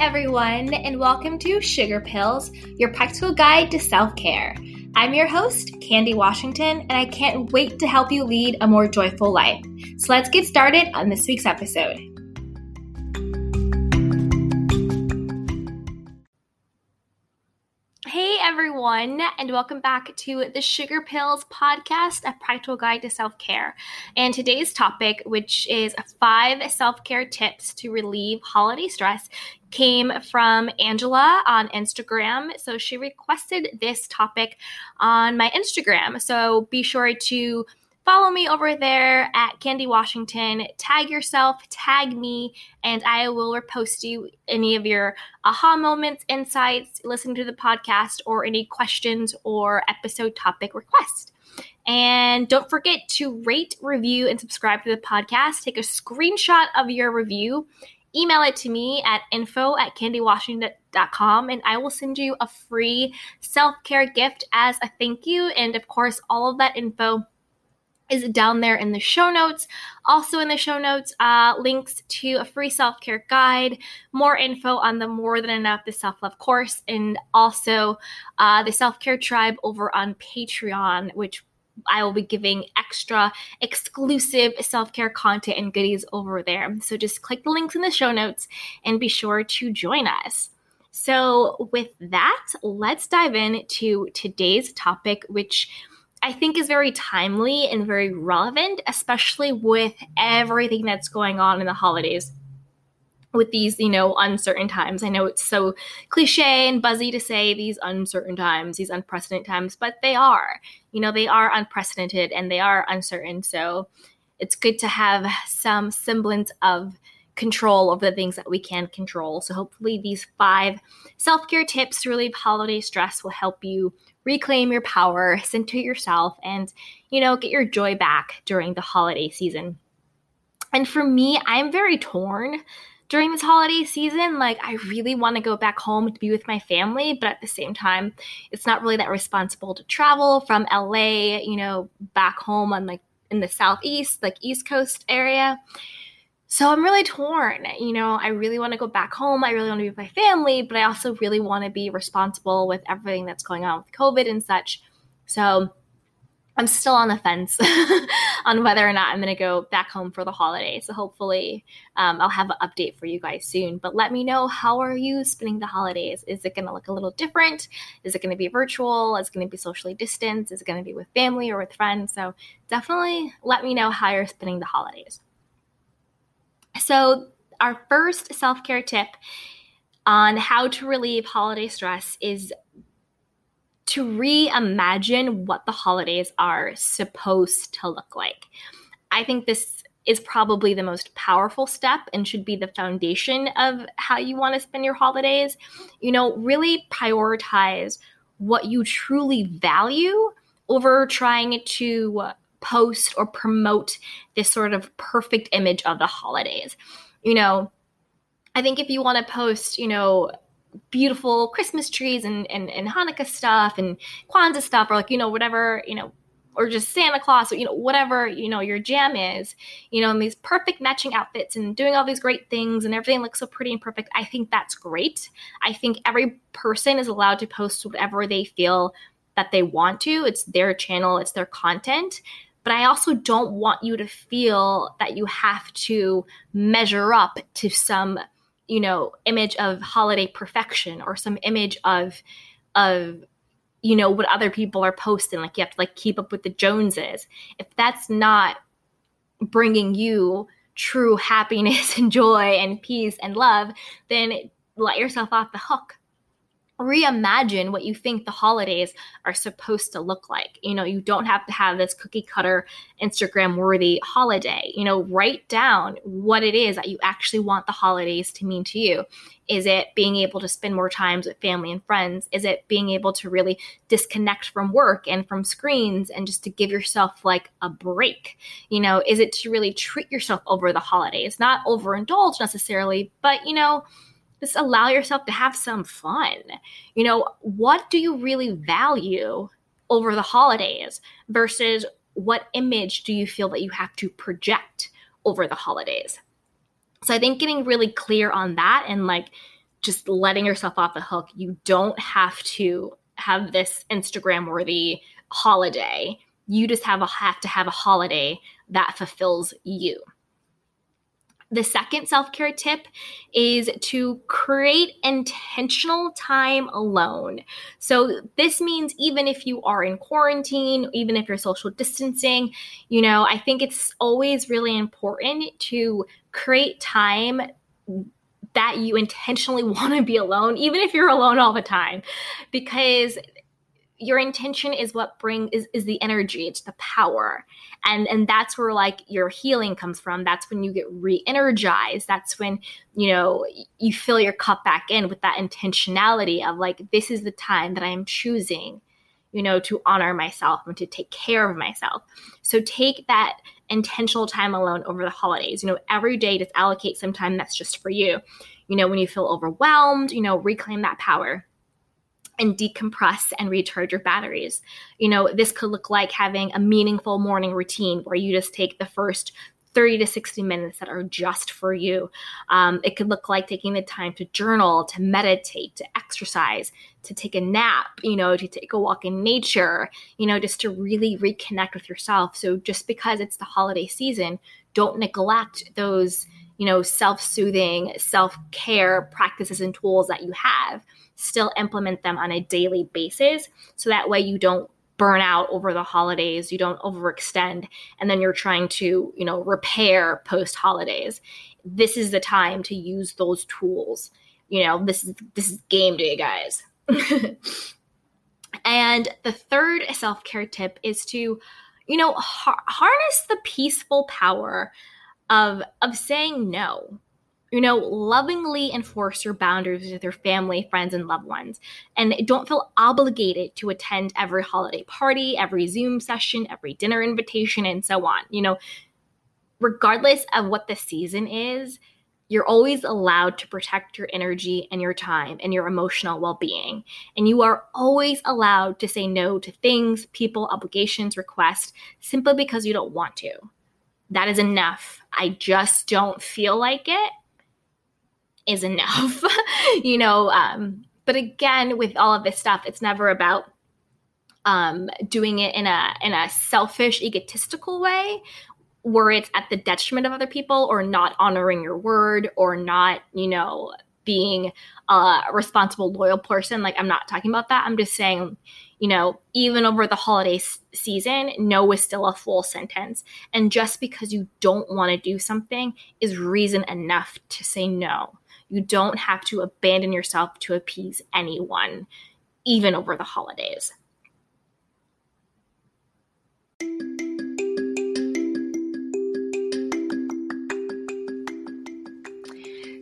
everyone, and welcome to Sugar Pills, your practical guide to self care. I'm your host, Candy Washington, and I can't wait to help you lead a more joyful life. So let's get started on this week's episode. Everyone, and welcome back to the Sugar Pills podcast, a practical guide to self care. And today's topic, which is five self care tips to relieve holiday stress, came from Angela on Instagram. So she requested this topic on my Instagram. So be sure to follow me over there at Candy Washington. Tag yourself, tag me, and I will repost you any of your aha moments, insights, listening to the podcast, or any questions or episode topic requests. And don't forget to rate, review, and subscribe to the podcast. Take a screenshot of your review email it to me at info at candywashington.com and I will send you a free self care gift as a thank you. And of course, all of that info is down there in the show notes. Also, in the show notes, uh, links to a free self care guide, more info on the More Than Enough, the self love course, and also uh, the self care tribe over on Patreon, which I will be giving extra exclusive self care content and goodies over there. So just click the links in the show notes and be sure to join us. So, with that, let's dive into today's topic, which I think is very timely and very relevant, especially with everything that's going on in the holidays with these, you know, uncertain times. I know it's so cliche and buzzy to say these uncertain times, these unprecedented times, but they are. You know, they are unprecedented and they are uncertain. So it's good to have some semblance of control over the things that we can control. So hopefully these five self-care tips to relieve holiday stress will help you reclaim your power, center yourself, and, you know, get your joy back during the holiday season. And for me, I'm very torn during this holiday season. Like, I really want to go back home to be with my family, but at the same time, it's not really that responsible to travel from LA, you know, back home on like in the southeast, like East Coast area. So I'm really torn. You know, I really want to go back home. I really want to be with my family, but I also really want to be responsible with everything that's going on with COVID and such. So I'm still on the fence on whether or not I'm going to go back home for the holiday. So hopefully, um, I'll have an update for you guys soon. But let me know how are you spending the holidays? Is it going to look a little different? Is it going to be virtual? Is it going to be socially distanced? Is it going to be with family or with friends? So definitely let me know how you're spending the holidays. So, our first self care tip on how to relieve holiday stress is to reimagine what the holidays are supposed to look like. I think this is probably the most powerful step and should be the foundation of how you want to spend your holidays. You know, really prioritize what you truly value over trying to post or promote this sort of perfect image of the holidays. You know, I think if you want to post, you know, beautiful Christmas trees and, and, and Hanukkah stuff and Kwanzaa stuff or like, you know, whatever, you know, or just Santa Claus or, you know, whatever, you know, your jam is, you know, and these perfect matching outfits and doing all these great things and everything looks so pretty and perfect. I think that's great. I think every person is allowed to post whatever they feel that they want to. It's their channel, it's their content but I also don't want you to feel that you have to measure up to some, you know, image of holiday perfection or some image of of you know what other people are posting. Like you have to like keep up with the joneses. If that's not bringing you true happiness and joy and peace and love then let yourself off the hook reimagine what you think the holidays are supposed to look like. You know, you don't have to have this cookie cutter Instagram worthy holiday. You know, write down what it is that you actually want the holidays to mean to you. Is it being able to spend more times with family and friends? Is it being able to really disconnect from work and from screens and just to give yourself like a break? You know, is it to really treat yourself over the holidays? Not overindulge necessarily, but you know, just allow yourself to have some fun. You know, what do you really value over the holidays versus what image do you feel that you have to project over the holidays? So I think getting really clear on that and like just letting yourself off the hook. You don't have to have this Instagram worthy holiday. You just have a have to have a holiday that fulfills you. The second self care tip is to create intentional time alone. So, this means even if you are in quarantine, even if you're social distancing, you know, I think it's always really important to create time that you intentionally want to be alone, even if you're alone all the time, because your intention is what bring is, is the energy it's the power. And and that's where like your healing comes from. That's when you get re-energized. That's when you know you fill your cup back in with that intentionality of like this is the time that i am choosing you know to honor myself and to take care of myself. So take that intentional time alone over the holidays. You know every day just allocate some time that's just for you. You know when you feel overwhelmed you know reclaim that power and decompress and recharge your batteries. You know, this could look like having a meaningful morning routine where you just take the first 30 to 60 minutes that are just for you. Um, it could look like taking the time to journal, to meditate, to exercise, to take a nap, you know, to take a walk in nature, you know, just to really reconnect with yourself. So just because it's the holiday season, don't neglect those, you know, self soothing, self care practices and tools that you have still implement them on a daily basis. So that way you don't burn out over the holidays you don't overextend and then you're trying to you know repair post holidays this is the time to use those tools. You know this is this is game day guys. And the third self-care tip is to you know har- harness the peaceful power of of saying no you know, lovingly enforce your boundaries with your family, friends, and loved ones. And don't feel obligated to attend every holiday party, every Zoom session, every dinner invitation, and so on. You know, regardless of what the season is, you're always allowed to protect your energy and your time and your emotional well being. And you are always allowed to say no to things, people, obligations, requests simply because you don't want to. That is enough. I just don't feel like it is enough, you know. Um, but again, with all of this stuff, it's never about um, doing it in a in a selfish, egotistical way, where it's at the detriment of other people, or not honoring your word, or not, you know, being a responsible, loyal person. Like I'm not talking about that. I'm just saying, you know, even over the holiday s- season, no is still a full sentence. And just because you don't want to do something is reason enough to say no. You don't have to abandon yourself to appease anyone, even over the holidays.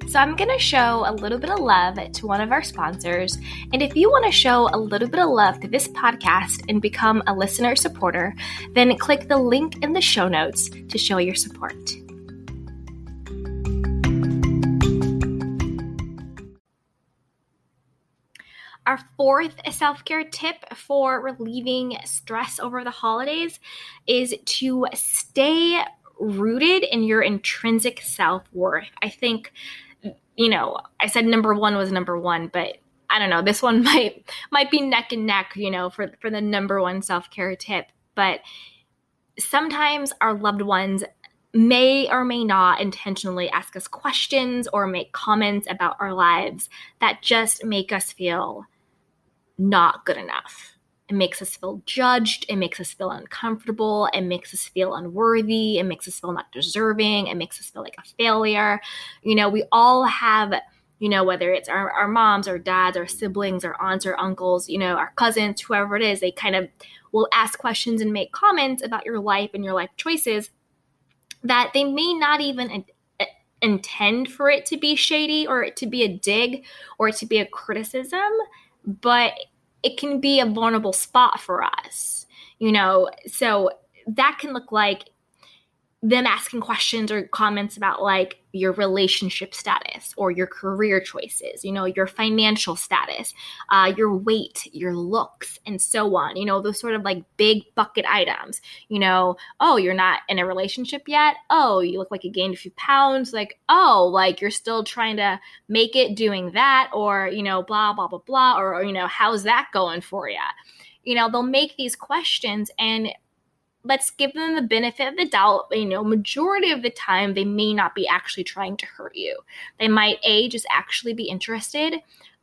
So, I'm going to show a little bit of love to one of our sponsors. And if you want to show a little bit of love to this podcast and become a listener supporter, then click the link in the show notes to show your support. Our fourth self care tip for relieving stress over the holidays is to stay rooted in your intrinsic self worth. I think, you know, I said number one was number one, but I don't know. This one might might be neck and neck, you know, for for the number one self care tip. But sometimes our loved ones may or may not intentionally ask us questions or make comments about our lives that just make us feel not good enough. It makes us feel judged. It makes us feel uncomfortable. It makes us feel unworthy. It makes us feel not deserving. It makes us feel like a failure. You know, we all have, you know, whether it's our, our moms, our dads, our siblings, our aunts, or uncles, you know, our cousins, whoever it is, they kind of will ask questions and make comments about your life and your life choices that they may not even uh, intend for it to be shady or it to be a dig or to be a criticism but it can be a vulnerable spot for us, you know. So that can look like them asking questions or comments about like your relationship status or your career choices, you know, your financial status, uh, your weight, your looks, and so on. You know, those sort of like big bucket items. You know, oh, you're not in a relationship yet. Oh, you look like you gained a few pounds. Like, oh, like you're still trying to make it doing that, or, you know, blah, blah, blah, blah, or, or you know, how's that going for you? You know, they'll make these questions and let's give them the benefit of the doubt. You know, majority of the time, they may not be actually trying to hurt you. They might, A, just actually be interested.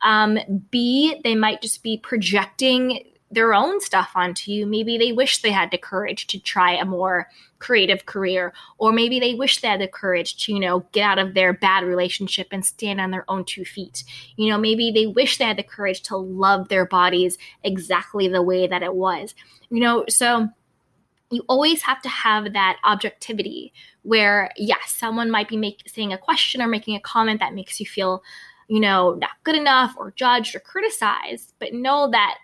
Um, B, they might just be projecting their own stuff onto you. Maybe they wish they had the courage to try a more creative career, or maybe they wish they had the courage to, you know, get out of their bad relationship and stand on their own two feet. You know, maybe they wish they had the courage to love their bodies exactly the way that it was. You know, so you always have to have that objectivity where yes someone might be make, saying a question or making a comment that makes you feel you know not good enough or judged or criticized but know that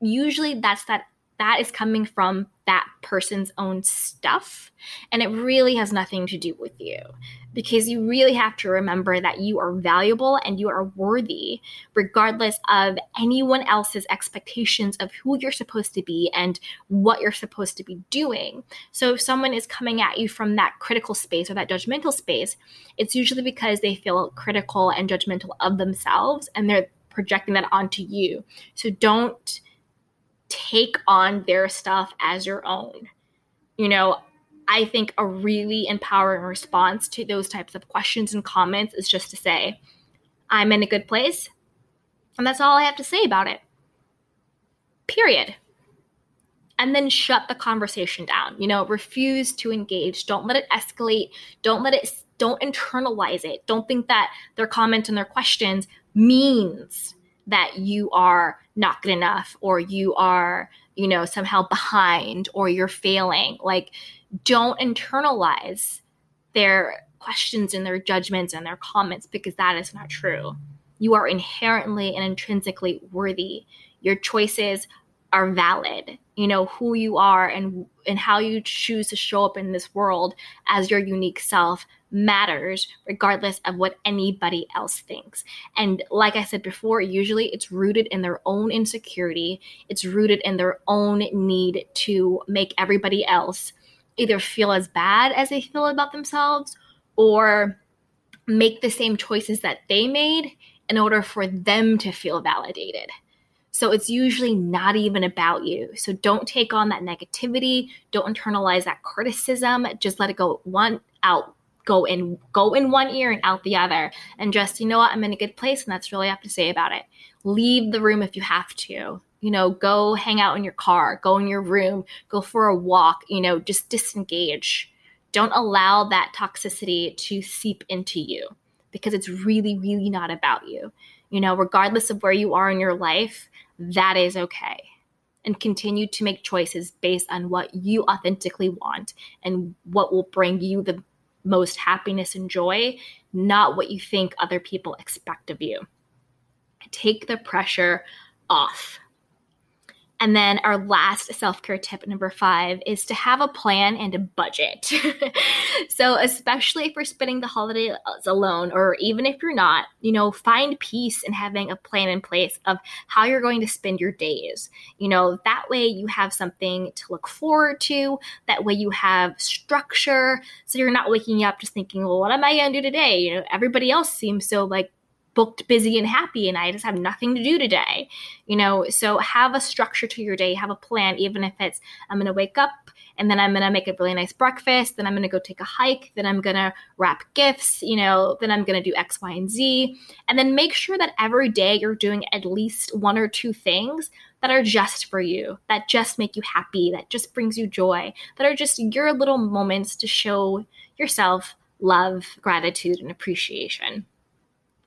usually that's that that is coming from that person's own stuff and it really has nothing to do with you because you really have to remember that you are valuable and you are worthy, regardless of anyone else's expectations of who you're supposed to be and what you're supposed to be doing. So, if someone is coming at you from that critical space or that judgmental space, it's usually because they feel critical and judgmental of themselves and they're projecting that onto you. So, don't take on their stuff as your own. You know, I think a really empowering response to those types of questions and comments is just to say, I'm in a good place. And that's all I have to say about it. Period. And then shut the conversation down. You know, refuse to engage. Don't let it escalate. Don't let it, don't internalize it. Don't think that their comment and their questions means that you are not good enough or you are, you know, somehow behind or you're failing. Like, don't internalize their questions and their judgments and their comments because that is not true. You are inherently and intrinsically worthy. Your choices are valid. You know who you are and and how you choose to show up in this world as your unique self matters regardless of what anybody else thinks. And like I said before, usually it's rooted in their own insecurity. It's rooted in their own need to make everybody else either feel as bad as they feel about themselves or make the same choices that they made in order for them to feel validated. So it's usually not even about you. So don't take on that negativity, don't internalize that criticism, just let it go one out go in go in one ear and out the other and just you know what I'm in a good place and that's really all I have to say about it. Leave the room if you have to you know, go hang out in your car, go in your room, go for a walk, you know, just disengage. Don't allow that toxicity to seep into you because it's really, really not about you. You know, regardless of where you are in your life, that is okay. And continue to make choices based on what you authentically want and what will bring you the most happiness and joy, not what you think other people expect of you. Take the pressure off and then our last self care tip, number five, is to have a plan and a budget. so, especially if you're spending the holidays alone, or even if you're not, you know, find peace in having a plan in place of how you're going to spend your days. You know, that way you have something to look forward to. That way you have structure. So you're not waking up just thinking, well, what am I going to do today? You know, everybody else seems so like booked, busy, and happy, and I just have nothing to do today. You know, so have a structure to your day, have a plan, even if it's I'm gonna wake up and then I'm gonna make a really nice breakfast, then I'm gonna go take a hike, then I'm gonna wrap gifts, you know, then I'm gonna do X, Y, and Z. And then make sure that every day you're doing at least one or two things that are just for you, that just make you happy, that just brings you joy, that are just your little moments to show yourself love, gratitude, and appreciation.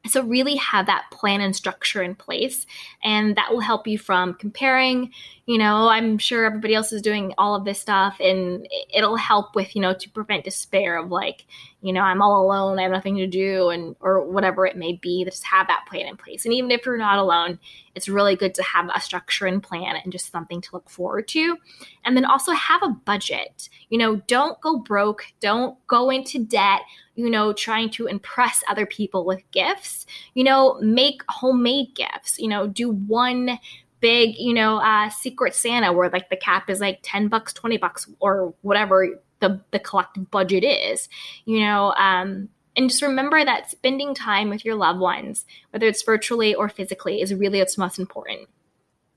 So, really have that plan and structure in place, and that will help you from comparing, you know, I'm sure everybody else is doing all of this stuff and it'll help with, you know, to prevent despair of like, you know, I'm all alone, I have nothing to do and or whatever it may be, just have that plan in place. And even if you're not alone, it's really good to have a structure and plan and just something to look forward to. And then also have a budget. You know, don't go broke, don't go into debt, you know, trying to impress other people with gifts. You know, make homemade gifts, you know, do one big, you know, uh, secret Santa where like the cap is like 10 bucks, 20 bucks, or whatever the, the collective budget is, you know, um, and just remember that spending time with your loved ones, whether it's virtually or physically, is really what's most important.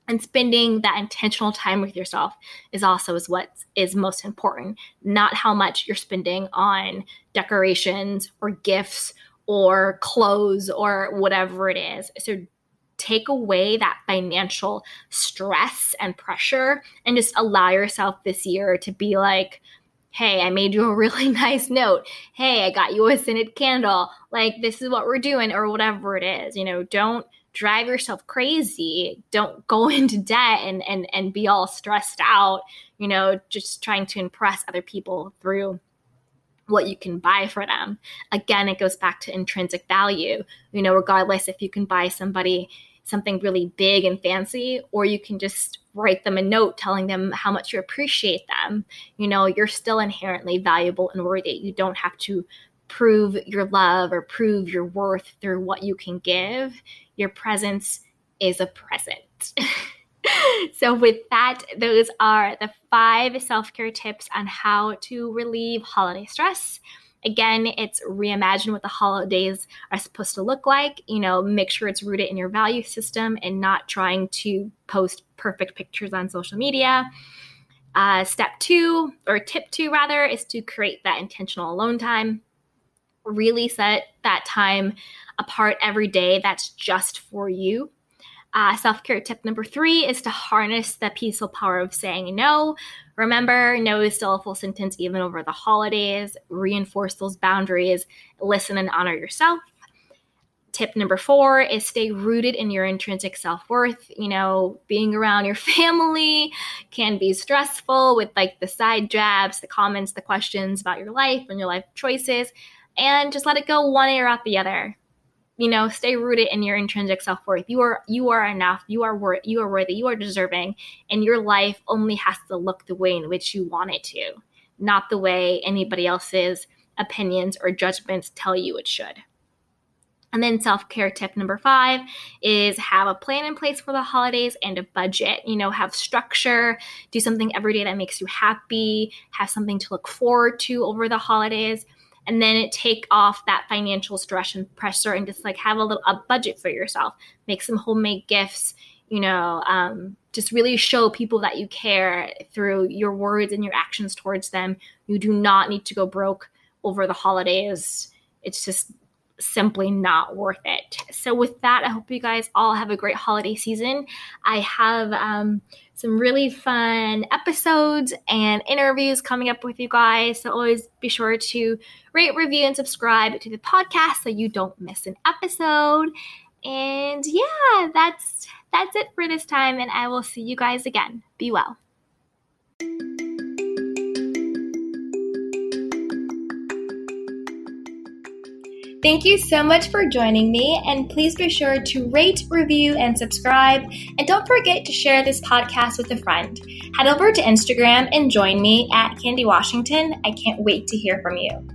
And spending that intentional time with yourself is also is what is most important, not how much you're spending on decorations or gifts or clothes or whatever it is. So take away that financial stress and pressure and just allow yourself this year to be like, hey, I made you a really nice note. Hey, I got you a scented candle. Like, this is what we're doing, or whatever it is. You know, don't drive yourself crazy. Don't go into debt and and and be all stressed out, you know, just trying to impress other people through what you can buy for them. Again, it goes back to intrinsic value. You know, regardless if you can buy somebody something really big and fancy, or you can just write them a note telling them how much you appreciate them. You know, you're still inherently valuable and worthy. You don't have to prove your love or prove your worth through what you can give. Your presence is a present. so, with that, those are the five self care tips on how to relieve holiday stress. Again, it's reimagine what the holidays are supposed to look like. You know, make sure it's rooted in your value system and not trying to post perfect pictures on social media. Uh, step two, or tip two rather, is to create that intentional alone time. Really set that time apart every day that's just for you. Uh, Self care tip number three is to harness the peaceful power of saying no. Remember, no is still a full sentence even over the holidays. Reinforce those boundaries, listen and honor yourself. Tip number four is stay rooted in your intrinsic self worth. You know, being around your family can be stressful with like the side jabs, the comments, the questions about your life and your life choices, and just let it go one ear out the other. You know stay rooted in your intrinsic self-worth. You are you are enough. You are worth you are worthy. You are deserving. And your life only has to look the way in which you want it to not the way anybody else's opinions or judgments tell you it should. And then self care tip number five is have a plan in place for the holidays and a budget. You know, have structure, do something every day that makes you happy, have something to look forward to over the holidays and then it take off that financial stress and pressure and just like have a little a budget for yourself make some homemade gifts you know um, just really show people that you care through your words and your actions towards them you do not need to go broke over the holidays it's just simply not worth it. So, with that, I hope you guys all have a great holiday season. I have um, some really fun episodes and interviews coming up with you guys. So, always be sure to rate, review, and subscribe to the podcast so you don't miss an episode. And yeah, that's that's it for this time, and I will see you guys again. Be well. Thank you so much for joining me, and please be sure to rate, review, and subscribe. And don't forget to share this podcast with a friend. Head over to Instagram and join me at Candy Washington. I can't wait to hear from you.